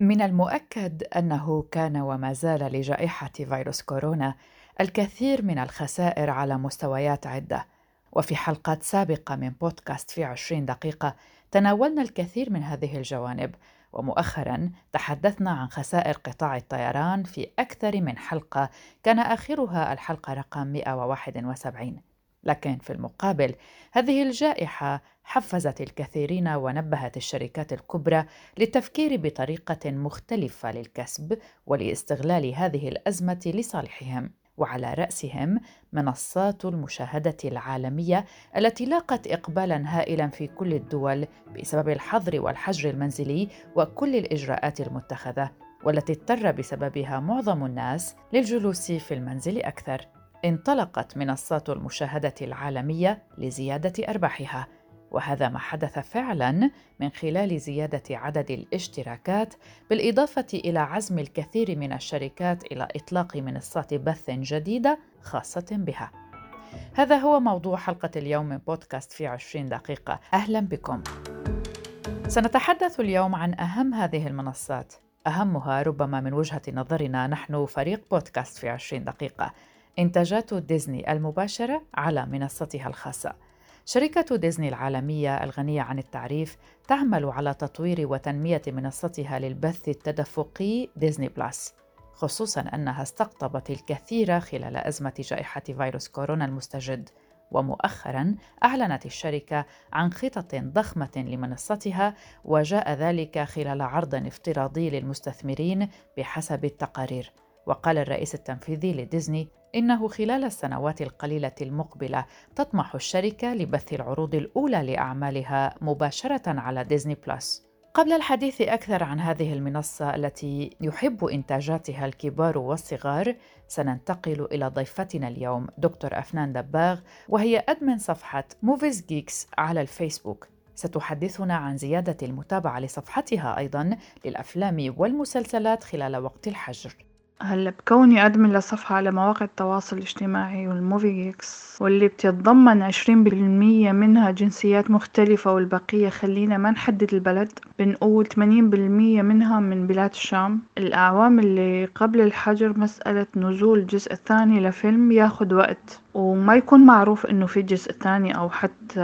من المؤكد أنه كان وما زال لجائحة فيروس كورونا الكثير من الخسائر على مستويات عدة. وفي حلقات سابقة من بودكاست في عشرين دقيقة تناولنا الكثير من هذه الجوانب ومؤخرا تحدثنا عن خسائر قطاع الطيران في أكثر من حلقة. كان آخرها الحلقة رقم 171 لكن في المقابل هذه الجائحة حفزت الكثيرين ونبهت الشركات الكبرى للتفكير بطريقة مختلفة للكسب ولاستغلال هذه الأزمة لصالحهم. وعلى رأسهم منصات المشاهدة العالمية التي لاقت اقبالا هائلا في كل الدول بسبب الحظر والحجر المنزلي وكل الإجراءات المتخذة والتي اضطر بسببها معظم الناس للجلوس في المنزل أكثر. انطلقت منصات المشاهدة العالمية لزيادة أرباحها وهذا ما حدث فعلا من خلال زيادة عدد الاشتراكات بالإضافة إلى عزم الكثير من الشركات إلى إطلاق منصات بث جديدة خاصة بها. هذا هو موضوع حلقة اليوم من بودكاست في 20 دقيقة. أهلا بكم. سنتحدث اليوم عن أهم هذه المنصات. أهمها ربما من وجهة نظرنا نحن فريق بودكاست في 20 دقيقة. إنتاجات ديزني المباشرة على منصتها الخاصة. شركة ديزني العالمية الغنية عن التعريف تعمل على تطوير وتنمية منصتها للبث التدفقي ديزني بلس، خصوصا أنها استقطبت الكثير خلال أزمة جائحة فيروس كورونا المستجد. ومؤخرا أعلنت الشركة عن خطط ضخمة لمنصتها وجاء ذلك خلال عرض افتراضي للمستثمرين بحسب التقارير وقال الرئيس التنفيذي لديزني إنه خلال السنوات القليلة المقبلة تطمح الشركة لبث العروض الأولى لأعمالها مباشرة على ديزني بلس. قبل الحديث أكثر عن هذه المنصة التي يحب إنتاجاتها الكبار والصغار، سننتقل إلى ضيفتنا اليوم دكتور أفنان دباغ وهي admin صفحة Movies Geeks على الفيسبوك. ستحدثنا عن زيادة المتابعة لصفحتها أيضا للأفلام والمسلسلات خلال وقت الحجر. هلا بكوني admin لصفحة على مواقع التواصل الاجتماعي وال Movie Geeks واللي بتتضمن عشرين بالمية منها جنسيات مختلفة والبقية خلينا ما نحدد البلد بنقول ثمانين بالمية منها من بلاد الشام. الأعوام اللي قبل الحجر مسألة نزول الجزء الثاني لفيلم ياخد وقت. وما يكون معروف إنه في جزء تاني أو حتى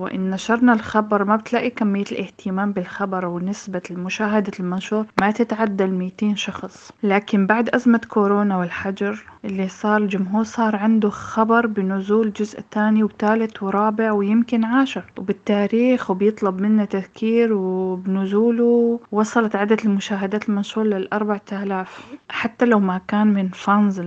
وإن نشرنا الخبر ما بتلاقي كمية الاهتمام بالخبر ونسبة المشاهدة المنشور ما تتعدى الميتين شخص. لكن بعد أزمة كورونا والحجر اللي صار الجمهور صار عنده خبر بنزول جزء تاني وثالث ورابع ويمكن عاشر. وبالتاريخ وبيطلب منا تذكير وبنزوله وصلت عدد المشاهدات المنشور للأربع آلاف. حتى لو ما كان من فانز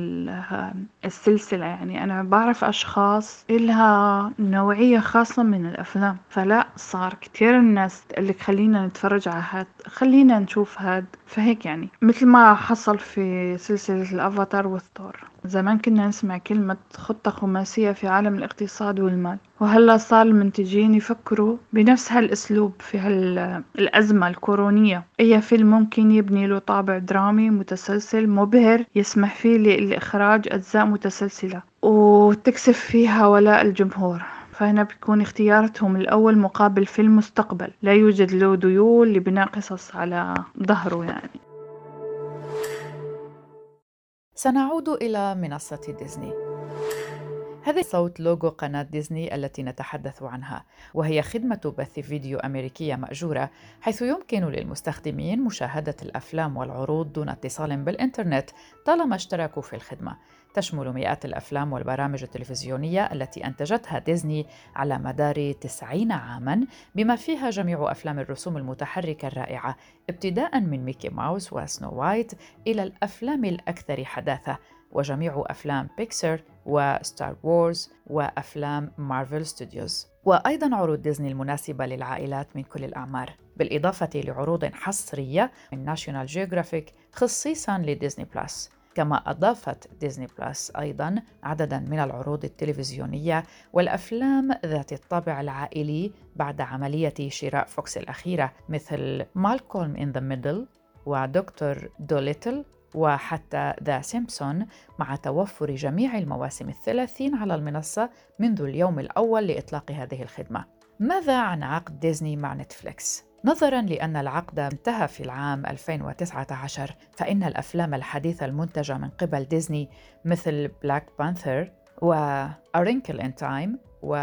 السلسلة يعني. أنا بعرف أشخاص إلها نوعية خاصة من الأفلام فلا صار كتير الناس اللي خلينا نتفرج على هاد خلينا نشوف هاد فهيك يعني مثل ما حصل في سلسلة الأفاتار والثور. زمان كنا نسمع كلمة خطة خماسية في عالم الاقتصاد والمال. وهلا صار المنتجين يفكروا بنفس هالأسلوب في هالأزمة الكورونية. أي فيلم ممكن يبني له طابع درامي متسلسل مبهر يسمح فيه لإخراج أجزاء متسلسلة. وتكسب فيها ولاء الجمهور. فهنا بيكون اختياراتهم الأول مقابل في المستقبل. لا يوجد له ديول لبناء قصص على ظهره يعني. سنعود إلى منصة ديزني. هذا صوت لوجو قناة ديزني التي نتحدث عنها، وهي خدمة بث فيديو أمريكية مأجورة، حيث يمكن للمستخدمين مشاهدة الأفلام والعروض دون اتصال بالإنترنت طالما اشتركوا في الخدمة. تشمل مئات الأفلام والبرامج التلفزيونية التي أنتجتها ديزني على مدار 90 عاماً بما فيها جميع أفلام الرسوم المتحركة الرائعة ابتداء من ميكي ماوس وسنو وايت إلى الأفلام الأكثر حداثة وجميع أفلام بيكسر و Star Wars وأفلام مارفل ستوديوز وأيضا عروض ديزني المناسبة للعائلات من كل الأعمار بالإضافة لعروض حصرية من ناشونال جيوغرافيك خصيصا لديزني بلس. كما أضافت ديزني بلس أيضا عددا من العروض التلفزيونية والأفلام ذات الطابع العائلي بعد عملية شراء فوكس الأخيرة مثل Malcolm in the Middle ودكتور دوليتل وحتى The Simpsons مع توفر جميع المواسم الثلاثين على المنصة منذ اليوم الأول لإطلاق هذه الخدمة ماذا عن عقد ديزني مع نتفليكس؟ نظرا لأن العقد انتهى في العام 2019 فإن الأفلام الحديثة المنتجة من قبل ديزني مثل Black Panther و Wrinkle in Time و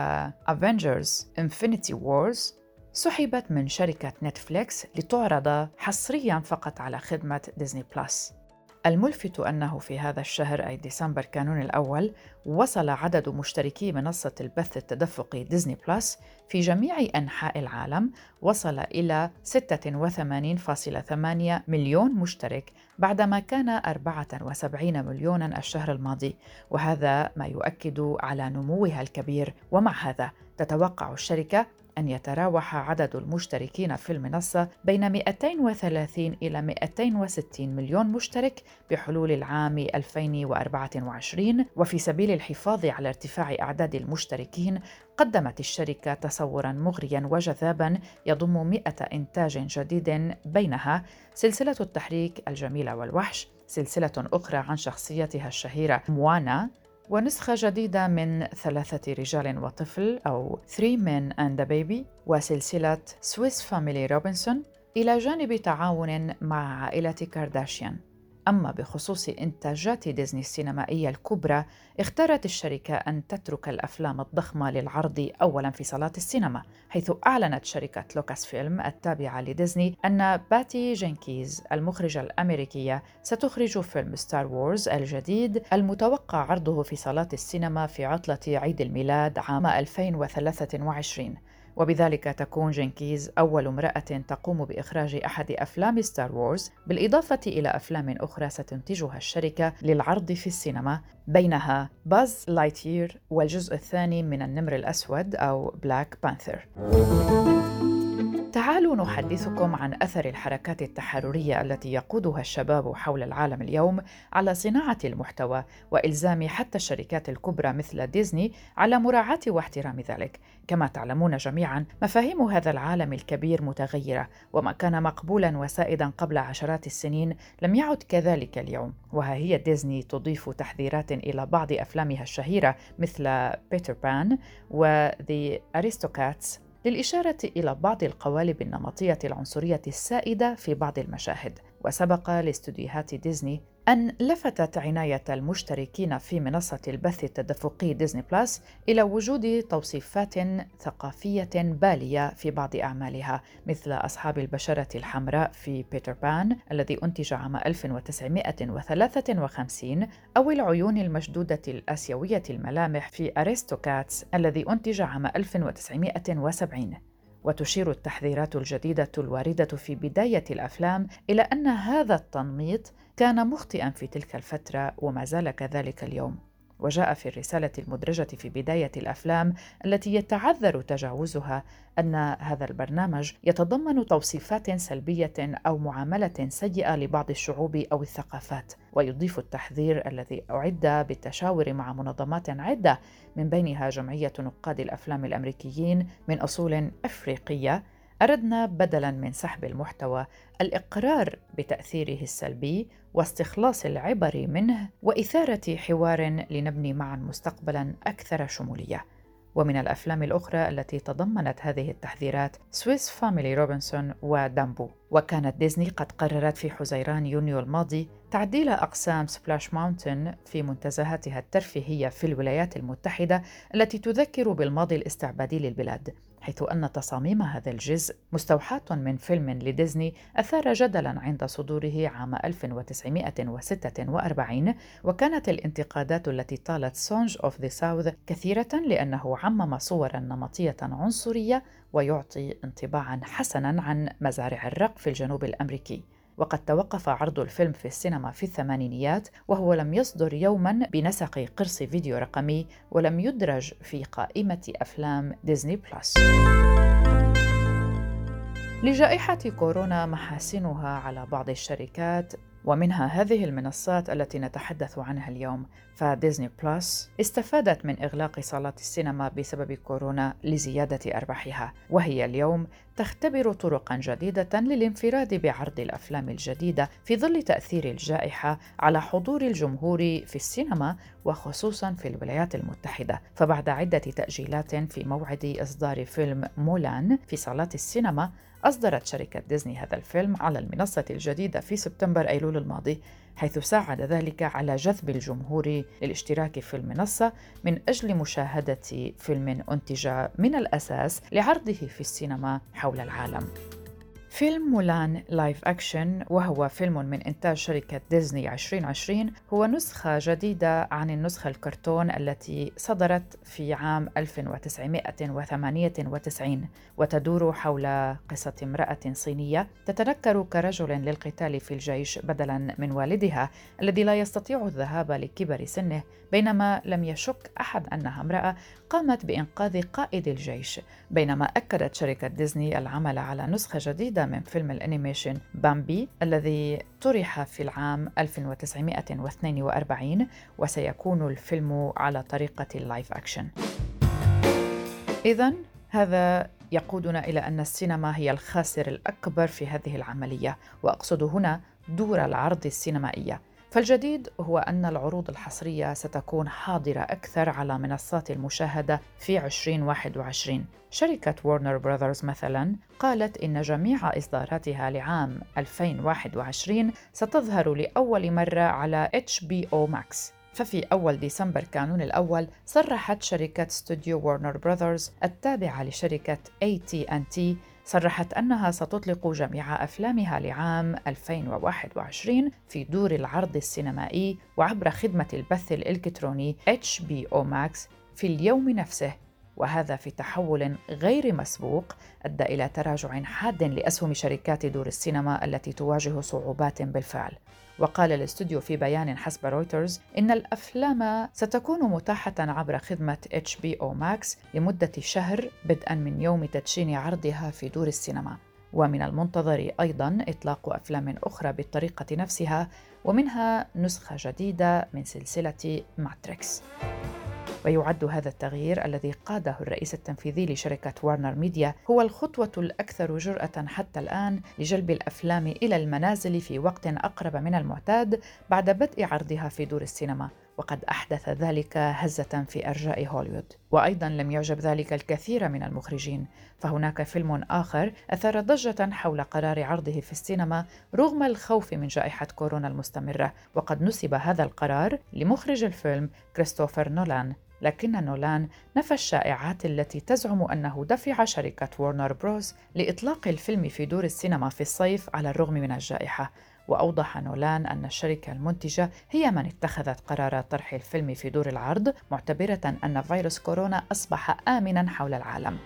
Avengers Infinity Wars سحبت من شركة نتفليكس لتعرض حصريا فقط على خدمة ديزني بلس. الملفت أنه في هذا الشهر أي ديسمبر كانون الأول وصل عدد مشتركي منصة البث التدفقي ديزني بلس في جميع أنحاء العالم وصل إلى 86.8 مليون مشترك بعدما كان 74 مليونا الشهر الماضي وهذا ما يؤكد على نموها الكبير. ومع هذا تتوقع الشركة أن يتراوح عدد المشتركين في المنصة بين 230 إلى 260 مليون مشترك بحلول العام 2024 وفي سبيل الحفاظ على ارتفاع أعداد المشتركين قدمت الشركة تصورا مغريا وجذابا يضم 100 إنتاج جديد بينها سلسلة التحريك الجميلة والوحش سلسلة أخرى عن شخصيتها الشهيرة موانا ونسخة جديدة من ثلاثة رجال وطفل أو Three Men and a Baby وسلسلة Swiss Family Robinson إلى جانب تعاون مع عائلة كارداشيان أما بخصوص إنتاجات ديزني السينمائية الكبرى اختارت الشركة أن تترك الأفلام الضخمة للعرض أولا في صالات السينما حيث أعلنت شركة لوكاس فيلم التابعة لديزني أن باتي جينكيز المخرجة الأمريكية ستخرج فيلم Star Wars الجديد المتوقع عرضه في صالات السينما في عطلة عيد الميلاد عام 2023 وبذلك تكون جينكيز أول امرأة تقوم بإخراج أحد أفلام Star Wars بالإضافة إلى أفلام أخرى ستنتجها الشركة للعرض في السينما. بينها Buzz Lightyear والجزء الثاني من النمر الأسود أو Black Panther. تعالوا نحدثكم عن أثر الحركات التحررية التي يقودها الشباب حول العالم اليوم على صناعة المحتوى وإلزام حتى الشركات الكبرى مثل ديزني على مراعاة واحترام ذلك. كما تعلمون جميعا مفاهيم هذا العالم الكبير متغيرة وما كان مقبولا وسائدا قبل عشرات السنين لم يعد كذلك اليوم. وها هي ديزني تضيف تحذيرات إلى بعض أفلامها الشهيرة مثل بيتر بان و The Aristocats للإشارة إلى بعض القوالب النمطية العنصرية السائدة في بعض المشاهد. وسبق لاستوديوهات ديزني أن لفتت عناية المشتركين في منصة البث التدفقي ديزني بلاس إلى وجود توصيفات ثقافية بالية في بعض أعمالها مثل أصحاب البشرة الحمراء في بيتر بان الذي أنتج عام 1953 أو العيون المشدودة الآسيوية الملامح في أريستوكاتس الذي أنتج عام 1970 وتشير التحذيرات الجديدة الواردة في بداية الأفلام إلى أن هذا التنميط كان مخطئا في تلك الفترة وما زال كذلك اليوم. وجاء في الرسالة المدرجة في بداية الأفلام التي يتعذر تجاوزها أن هذا البرنامج يتضمن توصيفات سلبية أو معاملة سيئة لبعض الشعوب أو الثقافات، ويضيف التحذير الذي أعد بالتشاور مع منظمات عدة من بينها جمعية نقاد الأفلام الأمريكيين من أصول أفريقية أردنا بدلا من سحب المحتوى الإقرار بتأثيره السلبي واستخلاص العبر منه وإثارة حوار لنبني معا مستقبلا أكثر شمولية. ومن الأفلام الأخرى التي تضمنت هذه التحذيرات Swiss Family Robinson ودامبو. وكانت ديزني قد قررت في حزيران يونيو الماضي تعديل أقسام Splash Mountain في منتزهاتها الترفيهية في الولايات المتحدة التي تذكر بالماضي الاستعبادي للبلاد. حيث أن تصاميم هذا الجزء مستوحاة من فيلم لديزني أثار جدلا عند صدوره عام 1946 وكانت الانتقادات التي طالت Song of the South كثيرة لأنه عمم صورا نمطية عنصرية ويعطي انطباعا حسنا عن مزارع الرق في الجنوب الأمريكي. وقد توقف عرض الفيلم في السينما في الثمانينيات وهو لم يصدر يوما بنسق قرص فيديو رقمي ولم يدرج في قائمة أفلام ديزني بلس. لجائحة كورونا محاسنها على بعض الشركات ومنها هذه المنصات التي نتحدث عنها اليوم. فديزني بلس استفادت من إغلاق صالات السينما بسبب كورونا لزيادة أرباحها وهي اليوم تختبر طرقا جديدة للانفراد بعرض الأفلام الجديدة في ظل تأثير الجائحة على حضور الجمهور في السينما وخصوصا في الولايات المتحدة. فبعد عدة تأجيلات في موعد إصدار فيلم مولان في صالات السينما أصدرت شركة ديزني هذا الفيلم على المنصة الجديدة في سبتمبر أيلول الماضي حيث ساعد ذلك على جذب الجمهور للاشتراك في المنصة من أجل مشاهدة فيلم أنتج من الأساس لعرضه في السينما حول العالم. فيلم مولان live action وهو فيلم من إنتاج شركة ديزني 2020 هو نسخة جديدة عن النسخة الكرتون التي صدرت في عام 1998 وتدور حول قصة امرأة صينية تتنكر كرجل للقتال في الجيش بدلا من والدها الذي لا يستطيع الذهاب لكبر سنه بينما لم يشك أحد أنها امرأة قامت بإنقاذ قائد الجيش. بينما أكدت شركة ديزني العمل على نسخة جديدة من فيلم ال animation بامبي الذي طرح في العام 1942 وسيكون الفيلم على طريقة ال live action إذا هذا يقودنا إلى أن السينما هي الخاسر الأكبر في هذه العملية وأقصد هنا دور العرض السينمائية. فالجديد هو أن العروض الحصرية ستكون حاضرة أكثر على منصات المشاهدة في 2021 شركة وورنر براذرز مثلا قالت إن جميع إصداراتها لعام 2021 ستظهر لأول مرة على HBO Max. ففي أول ديسمبر كانون الأول صرحت شركة استوديو وورنر براذرز التابعة لشركة AT&T صرحت أنها ستطلق جميع أفلامها لعام 2021 في دور العرض السينمائي وعبر خدمة البث الإلكتروني HBO Max في اليوم نفسه. وهذا في تحول غير مسبوق أدى إلى تراجع حاد لأسهم شركات دور السينما التي تواجه صعوبات بالفعل. وقال الاستوديو في بيان حسب رويترز إن الأفلام ستكون متاحة عبر خدمة HBO Max لمدة شهر بدءا من يوم تدشين عرضها في دور السينما. ومن المنتظر أيضا إطلاق أفلام أخرى بالطريقة نفسها ومنها نسخة جديدة من سلسلة ماتريكس ويعد هذا التغيير الذي قاده الرئيس التنفيذي لشركة وارنر ميديا هو الخطوة الأكثر جرأة حتى الآن لجلب الأفلام إلى المنازل في وقت أقرب من المعتاد بعد بدء عرضها في دور السينما. وقد أحدث ذلك هزة في أرجاء هوليوود. وأيضا لم يعجب ذلك الكثير من المخرجين. فهناك فيلم آخر أثار ضجة حول قرار عرضه في السينما رغم الخوف من جائحة كورونا المستمرة. وقد نسب هذا القرار لمخرج الفيلم كريستوفر نولان. لكن نولان نفى الشائعات التي تزعم أنه دفع شركة وورنر بروس لإطلاق الفيلم في دور السينما في الصيف على الرغم من الجائحة. وأوضح نولان أن الشركة المنتجة هي من اتخذت قرار طرح الفيلم في دور العرض معتبرة أن فيروس كورونا أصبح آمنا حول العالم.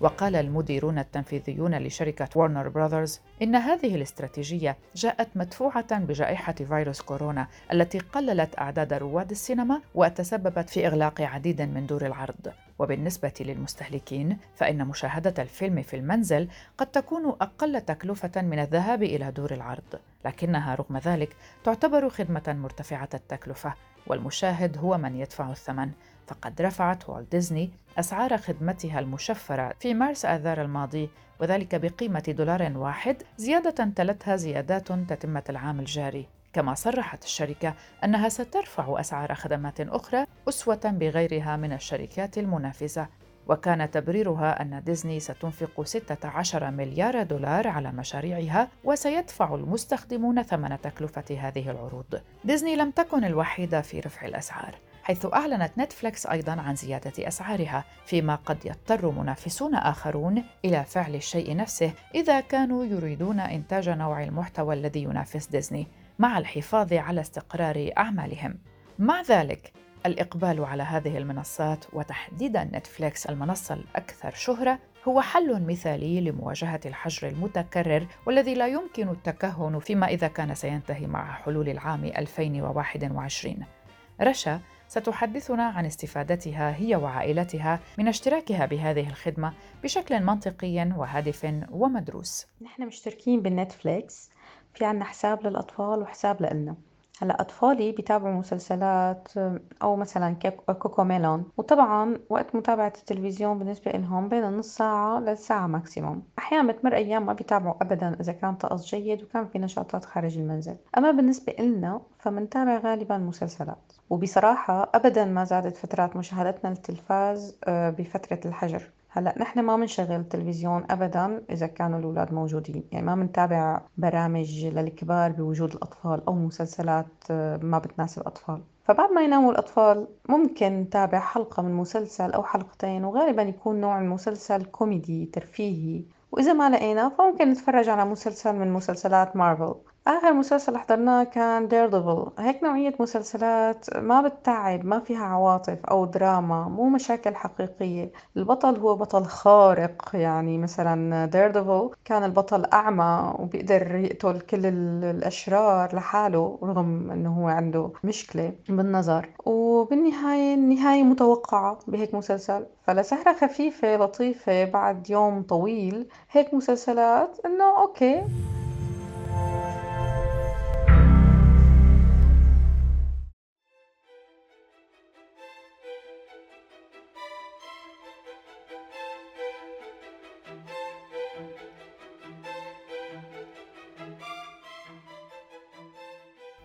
وقال المديرون التنفيذيون لشركة وارنر براذرز إن هذه الاستراتيجية جاءت مدفوعة بجائحة فيروس كورونا التي قللت أعداد رواد السينما وتسببت في إغلاق عديد من دور العرض. وبالنسبة للمستهلكين فإن مشاهدة الفيلم في المنزل قد تكون أقل تكلفة من الذهاب إلى دور العرض لكنها رغم ذلك تعتبر خدمة مرتفعة التكلفة والمشاهد هو من يدفع الثمن. فقد رفعت والت ديزني أسعار خدمتها المشفرة في مارس آذار الماضي وذلك بقيمة دولار واحد زيادة تلتها زيادات تتمة العام الجاري كما صرحت الشركة أنها سترفع أسعار خدمات أخرى أسوة بغيرها من الشركات المنافسة وكان تبريرها أن ديزني ستنفق 16 مليار دولار على مشاريعها وسيدفع المستخدمون ثمن تكلفة هذه العروض. ديزني لم تكن الوحيدة في رفع الأسعار. حيث أعلنت نتفليكس أيضا عن زيادة أسعارها فيما قد يضطر منافسون آخرون إلى فعل الشيء نفسه إذا كانوا يريدون إنتاج نوع المحتوى الذي ينافس ديزني مع الحفاظ على استقرار أعمالهم. مع ذلك الإقبال على هذه المنصات وتحديدا نتفليكس المنصة الأكثر شهرة هو حل مثالي لمواجهة الحجر المتكرر والذي لا يمكن التكهن فيما إذا كان سينتهي مع حلول العام 2021 رشا ستحدثنا عن استفادتها هي وعائلتها من اشتراكها بهذه الخدمة بشكل منطقي وهادف ومدروس. نحن مشتركين بالنتفليكس في عنا حساب للأطفال وحساب لإلنا. هلا أطفالي بيتابعوا مسلسلات أو مثلا كوكو ميلون. وطبعا وقت متابعة التلفزيون بالنسبة لهم بين النص ساعة لساعة maximum أحيانا بتمر أيام ما بيتابعوا ابدا إذا كان طقس جيد وكان في نشاطات خارج المنزل. أما بالنسبة لنا فمنتابع غالبا مسلسلات. وبصراحة أبدا ما زادت فترات مشاهدتنا للتلفاز آه، بفترة الحجر. هلأ نحن ما بنشغل تلفزيون ابدا إذا كانوا الأولاد موجودين. يعني ما بنتابع برامج للكبار بوجود الأطفال أو مسلسلات آه، ما بتناسب الأطفال. فبعد ما يناموا الأطفال ممكن نتابع حلقة من مسلسل أو حلقتين وغالبا يكون نوع المسلسل كوميدي ترفيهي. وإذا ما لقينا فممكن نتفرج على مسلسل من مسلسلات مارفل. آخر مسلسل حضرناه كان دير ديفل هيك نوعية مسلسلات ما بتتعب ما فيها عواطف أو دراما مو مشاكل حقيقية. البطل هو بطل خارق يعني مثلا دير ديفل كان البطل أعمى وبيقدر يقتل كل الأشرار لحاله رغم أنه هو عنده مشكلة بالنظر. وبالنهاية النهاية متوقعة بهيك مسلسل. فلسهرة خفيفة لطيفة بعد يوم طويل. هيك مسلسلات إنه okay.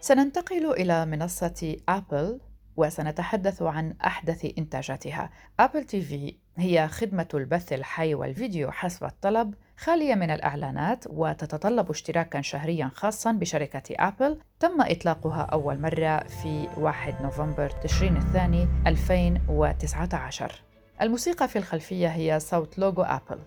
سننتقل إلى منصة أبل وسنتحدث عن أحدث إنتاجاتها. أبل تي في هي خدمة البث الحي والفيديو حسب الطلب خالية من الإعلانات وتتطلب اشتراكا شهريا خاصا بشركة أبل تم إطلاقها أول مرة في 1 نوفمبر تشرين الثاني 2019 الموسيقى في الخلفية هي صوت لوجو أبل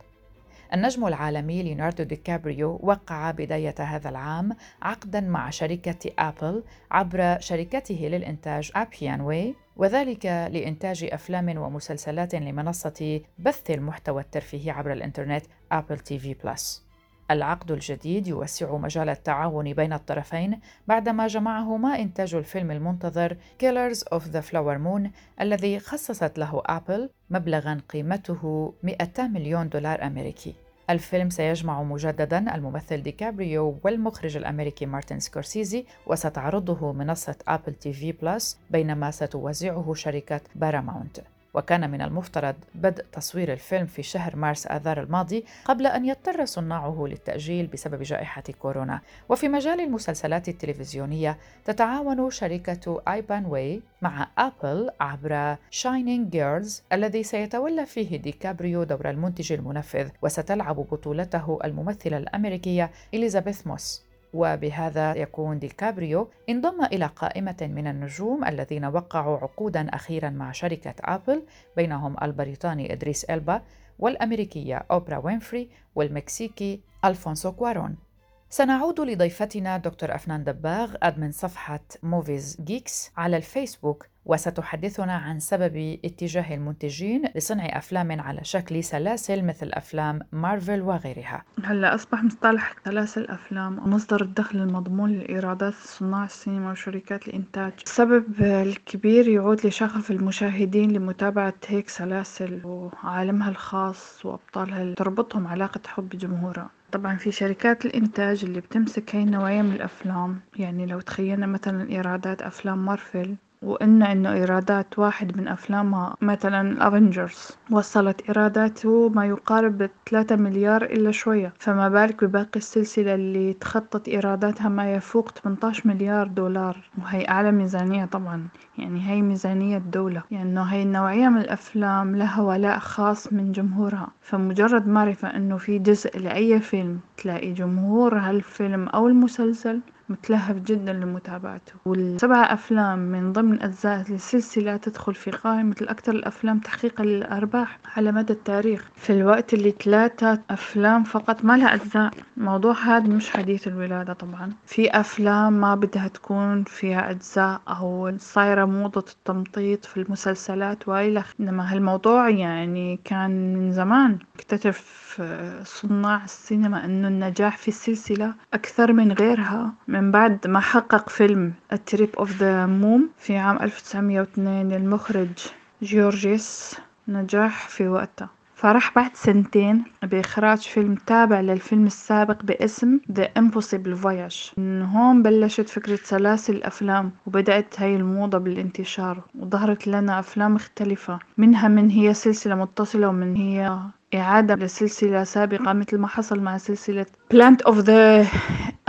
النجم العالمي ليوناردو دي كابريو وقع بداية هذا العام عقدا مع شركة أبل عبر شركته للإنتاج آبيان واي وذلك لإنتاج أفلام ومسلسلات لمنصة بث المحتوى الترفيهي عبر الإنترنت أبل تي في بلس. العقد الجديد يوسع مجال التعاون بين الطرفين بعدما جمعهما إنتاج الفيلم المنتظر Killers of the Flower Moon الذي خصصت له أبل مبلغا قيمته 200 مليون دولار أمريكي. الفيلم سيجمع مجددا الممثل ديكابريو والمخرج الأمريكي مارتن سكورسيزي وستعرضه منصة أبل تي في بلس بينما ستوزعه شركة باراماونت وكان من المفترض بدء تصوير الفيلم في شهر مارس آذار الماضي قبل أن يضطر صناعه للتأجيل بسبب جائحة كورونا. وفي مجال المسلسلات التلفزيونية تتعاون شركة آبيان واي مع أبل عبر Shining Girls الذي سيتولى فيه ديكابريو دور المنتج المنفذ وستلعب بطولته الممثلة الأمريكية إليزابيث موس وبهذا يكون ديكابريو انضم إلى قائمة من النجوم الذين وقعوا عقودا أخيرا مع شركة أبل بينهم البريطاني إدريس إلبا والأمريكية أوبرا وينفري والمكسيكي ألفونسو كوارون. سنعود لضيفتنا دكتور أفنان دباغ admin صفحة Movies Geeks على الفيسبوك وستحدثنا عن سبب اتجاه المنتجين لصنع أفلام على شكل سلاسل مثل أفلام مارفل وغيرها. هلأ أصبح مصطلح سلاسل الأفلام مصدر الدخل المضمون لإيرادات صناع السينما وشركات الإنتاج. السبب الكبير يعود لشغف المشاهدين لمتابعة هيك سلاسل وعالمها الخاص وأبطالها اللي تربطهم علاقة حب بجمهورها طبعا في شركات الإنتاج اللي بتمسك هاي النوعية من الأفلام. يعني لو تخيلنا مثلا إيرادات أفلام مارفل وقلنا إنه إيرادات واحد من أفلامها مثلا الأفنجرز وصلت إيراداته ما يقارب ثلاثة مليار إلا شوية. فما بالك بباقي السلسلة اللي تخطت إيراداتها ما يفوق 18 مليار دولار. وهي أعلى ميزانية طبعا. يعني هي ميزانية الدولة يعني إنه هي النوعية من الأفلام لها ولاء خاص من جمهورها. فمجرد معرفة إنه في جزء لأي فيلم تلاقي جمهور هالفيلم أو المسلسل متلهف جدا لمتابعته. والسبع أفلام من ضمن أجزاء السلسلة تدخل في قائمة الأكثر الأفلام تحقيقا للأرباح على مدى التاريخ. في الوقت اللي ثلاثة أفلام فقط ما لها أجزاء. الموضوع هذا مش حديث الولادة طبعا. في أفلام ما بدها تكون فيها أجزاء أو صايرة موضة التمطيط في المسلسلات وإلخ إنما هالموضوع يعني كان من زمان. اكتشف صناع السينما أنه النجاح في السلسلة أكثر من غيرها. بعد ما حقق فيلم A Trip to the Moon في عام 1902 للمخرج جيورجيس نجاح في وقتها فرح بعد سنتين بإخراج فيلم تابع للفيلم السابق باسم The Impossible Voyage. من هون بلشت فكرة سلاسل الأفلام وبدأت هاي الموضة بالانتشار وظهرت لنا أفلام مختلفة منها من هي سلسلة متصلة ومن هي إعادة لسلسلة سابقة مثل ما حصل مع سلسلة Planet of the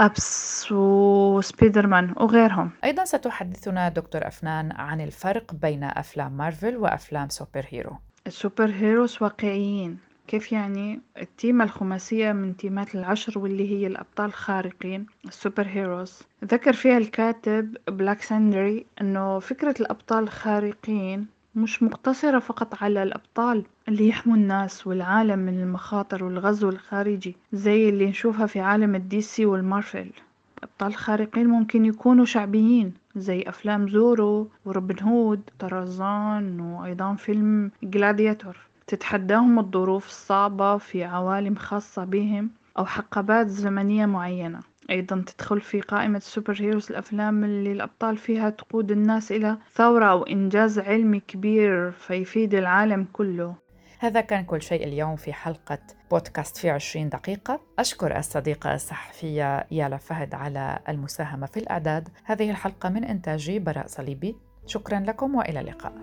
Apes وسبايدر مان وغيرهم. أيضا ستحدثنا دكتور أفنان عن الفرق بين أفلام مارفل وأفلام super hero ال super heroes واقعيين. كيف يعني؟ التيمة الخماسية من تيمات العشر واللي هي الأبطال الخارقين ال super heroes ذكر فيها الكاتب بليك سنايدر أنه فكرة الأبطال الخارقين مش مقتصرة فقط على الأبطال اللي يحموا الناس والعالم من المخاطر والغزو الخارجي زي اللي نشوفها في عالم ال DC وال Marvel الأبطال الخارقين ممكن يكونوا شعبيين زي أفلام زورو وروبن هود طرزان وأيضا فيلم Gladiator تتحداهم الظروف الصعبة في عوالم خاصة بهم أو حقبات زمنية معينة. أيضا تدخل في قائمة سوبر هيروز الأفلام اللي الأبطال فيها تقود الناس إلى ثورة أو إنجاز علمي كبير فيفيد العالم كله. هذا كان كل شيء اليوم في حلقة بودكاست في عشرين دقيقة. أشكر الصديقة الصحفية يالا فهد على المساهمة في الإعداد. هذه الحلقة من إنتاجي براء صليبي. شكرا لكم وإلى اللقاء.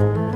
thank you